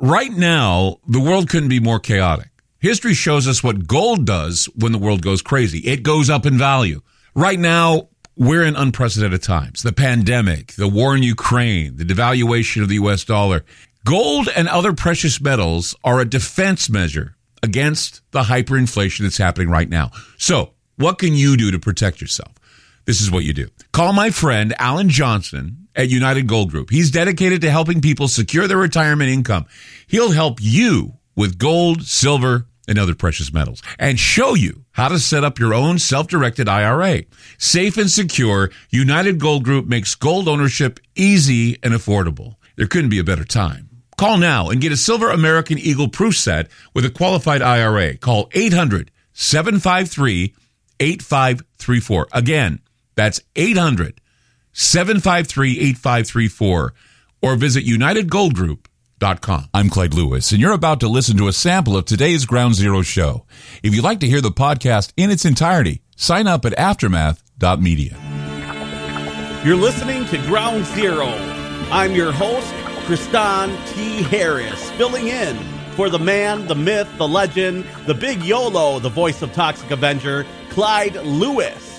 right now, the world couldn't be more chaotic. History shows us what gold does when the world goes crazy. It goes up in value. Right now, we're in unprecedented times. The pandemic, the war in Ukraine, the devaluation of the US dollar. Gold and other precious metals are a defense measure against the hyperinflation that's happening right now. So, what can you do to protect yourself? This is what you do. Call my friend Alan Johnson at United Gold Group. He's dedicated to helping people secure their retirement income. He'll help you with gold, silver, and other precious metals and show you how to set up your own self-directed IRA. Safe and secure, United Gold Group makes gold ownership easy and affordable. There couldn't be a better time. Call now and get a Silver American Eagle proof set with a qualified IRA. Call 800 753 8534. Again, that's 800 753 8534 or visit UnitedGoldGroup.com. I'm Clyde Lewis, and you're about to listen to a sample of today's Ground Zero show. If you'd like to hear the podcast in its entirety, sign up at aftermath.media. You're listening to Ground Zero. I'm your host, Kristan T. Harris, filling in for the man, the myth, the legend, the big YOLO, the voice of Toxic Avenger, Clyde Lewis.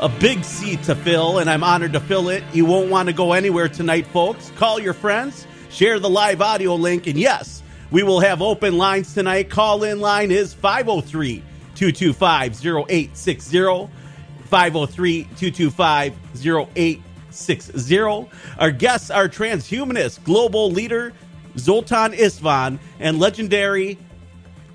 A big seat to fill, and I'm honored to fill it. You won't want to go anywhere tonight, folks. Call your friends, share the live audio link, and yes, we will have open lines tonight. Call in line is 503 225 0860. 503 225 0860. Our guests are transhumanist global leader Zoltan Istvan and legendary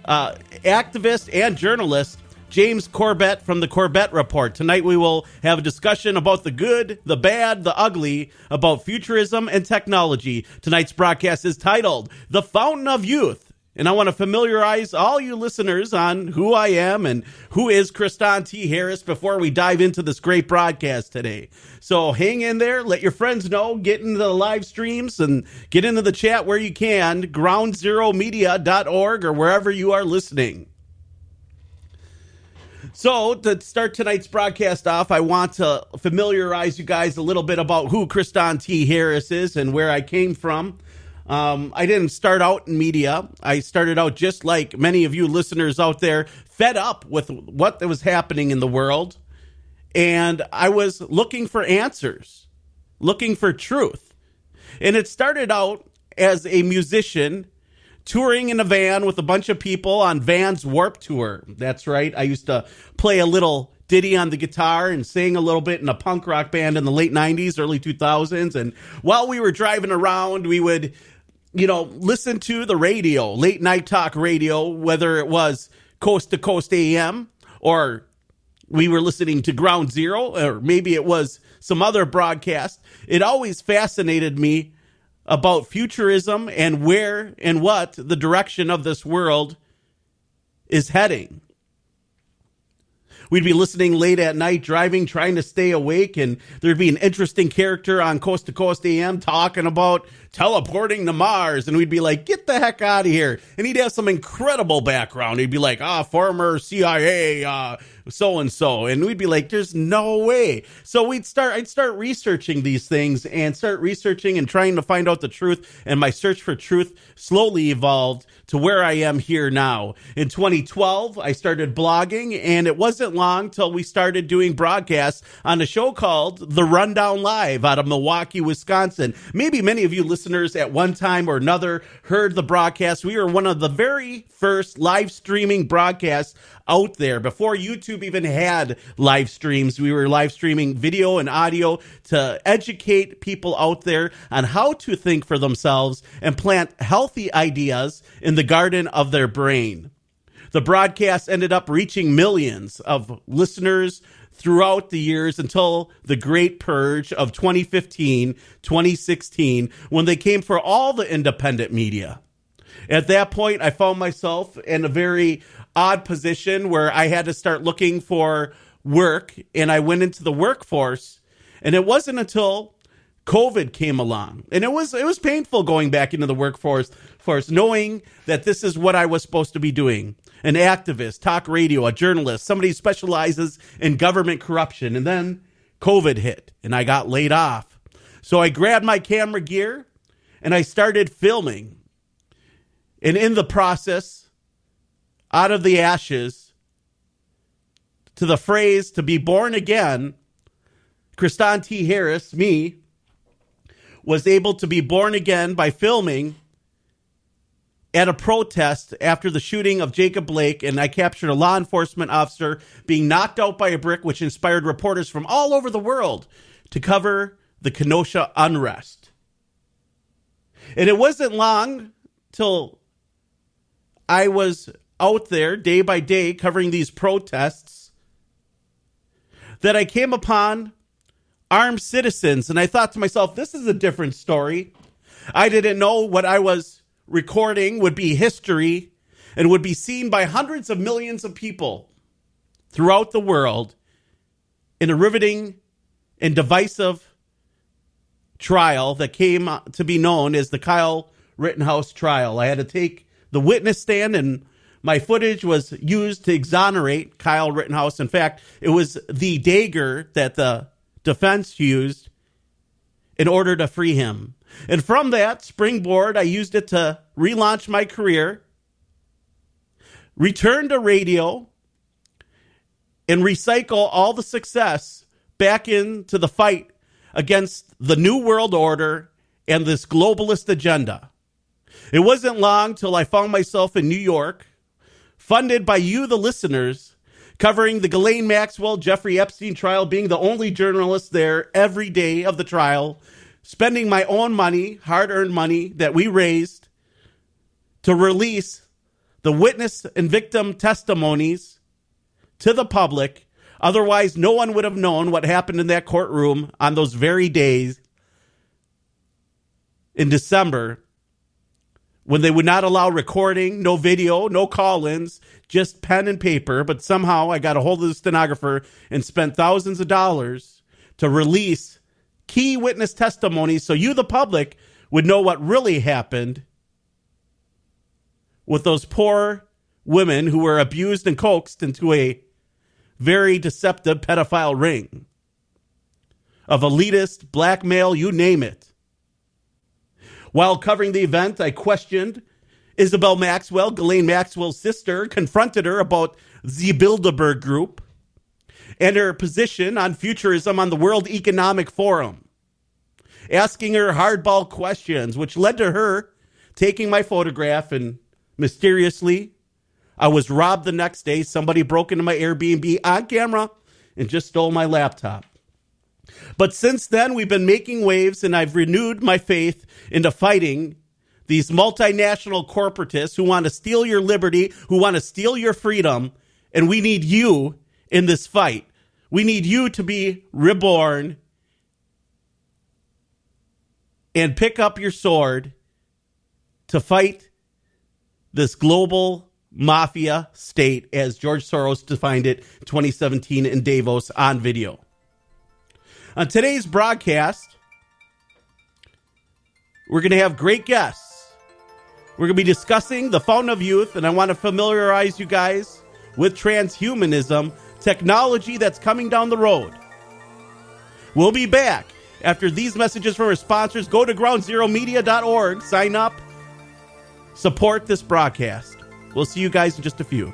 uh, activist and journalist James Corbett from the Corbett Report. Tonight we will have a discussion about the good, the bad, the ugly, about futurism and technology. Tonight's broadcast is titled The Fountain of Youth. And I want to familiarize all you listeners on who I am and who is Kristan T. Harris before we dive into this great broadcast today. So hang in there, let your friends know, get into the live streams and get into the chat where you can, groundzeromedia.org or wherever you are listening. So, to start tonight's broadcast off, I want to familiarize you guys a little bit about who Kristan T. Harris is and where I came from. Um, I didn't start out in media. I started out just like many of you listeners out there, fed up with what was happening in the world. And I was looking for answers, looking for truth. And it started out as a musician touring in a van with a bunch of people on Vans Warp Tour. That's right. I used to play a little ditty on the guitar and sing a little bit in a punk rock band in the late 90s, early 2000s. And while we were driving around, we would, you know, listen to the radio, late night talk radio, whether it was Coast to Coast AM or we were listening to Ground Zero or maybe it was some other broadcast. It always fascinated me about futurism and where and what the direction of this world is heading. We'd be listening late at night, driving, trying to stay awake, and there'd be an interesting character on Coast to Coast AM talking about teleporting to Mars, and we'd be like, "Get the heck out of here!" And he'd have some incredible background. He'd be like, "Ah, former CIA, uh, so and so," and we'd be like, "There's no way." So we'd start. I'd start researching these things and start researching and trying to find out the truth. And my search for truth slowly evolved to where I am here now. In 2012, I started blogging, and it wasn't long till we started doing broadcasts on a show called The Rundown Live out of Milwaukee, Wisconsin. Maybe many of you listeners at one time or another heard the broadcast. We were one of the very first live streaming broadcasts out there before YouTube even had live streams. We were live streaming video and audio to educate people out there on how to think for themselves and plant healthy ideas in the garden of their brain. The broadcast ended up reaching millions of listeners throughout the years until the great purge of 2015, 2016, when they came for all the independent media. At that point, I found myself in a very odd position where I had to start looking for work and I went into the workforce. And it wasn't until COVID came along. And it was it was painful going back into the workforce force, knowing that this is what I was supposed to be doing. An activist, talk radio, a journalist, somebody who specializes in government corruption. And then COVID hit and I got laid off. So I grabbed my camera gear and I started filming And in the process, out of the ashes to the phrase to be born again, Kristan T. Harris, me, was able to be born again by filming at a protest after the shooting of Jacob Blake, and I captured a law enforcement officer being knocked out by a brick, which inspired reporters from all over the world to cover the Kenosha unrest. And it wasn't long till I was out there day by day covering these protests that I came upon armed citizens. And I thought to myself, this is a different story. I didn't know what I was recording would be history and would be seen by hundreds of millions of people throughout the world in a riveting and divisive trial that came to be known as the Kyle Rittenhouse trial. I had to take the witness stand and my footage was used to exonerate Kyle Rittenhouse. In fact, it was the dagger that the defense used in order to free him. And from that springboard, I used it to relaunch my career, return to radio, and recycle all the success back into the fight against the New World Order and this globalist agenda. It wasn't long till I found myself in New York, funded by you, the listeners, covering the Ghislaine Maxwell Jeffrey Epstein trial, being the only journalist there every day of the trial, spending my own money, hard earned money that we raised to release the witness and victim testimonies to the public. Otherwise, no one would have known what happened in that courtroom on those very days in December when they would not allow recording, no video, no call ins, just pen and paper. But somehow I got a hold of the stenographer and spent thousands of dollars to release key witness testimonies so you, the public, would know what really happened with those poor women who were abused and coaxed into a very deceptive pedophile ring of elitist, blackmail, you name it. While covering the event, I questioned Isabel Maxwell, Ghislaine Maxwell's sister, confronted her about the Bilderberg Group and her position on futurism on the World Economic Forum, asking her hardball questions, which led to her taking my photograph and mysteriously, I was robbed the next day. Somebody broke into my Airbnb on camera and just stole my laptop. But since then, we've been making waves, and I've renewed my faith into fighting these multinational corporatists who want to steal your liberty, who want to steal your freedom. And we need you in this fight. We need you to be reborn and pick up your sword to fight this global mafia state as George Soros defined it 2017 in Davos on video. On today's broadcast, we're going to have great guests. We're going to be discussing the fountain of youth, and I want to familiarize you guys with transhumanism, technology that's coming down the road. We'll be back after these messages from our sponsors. Go to groundzeromedia.org, sign up, support this broadcast. We'll see you guys in just a few.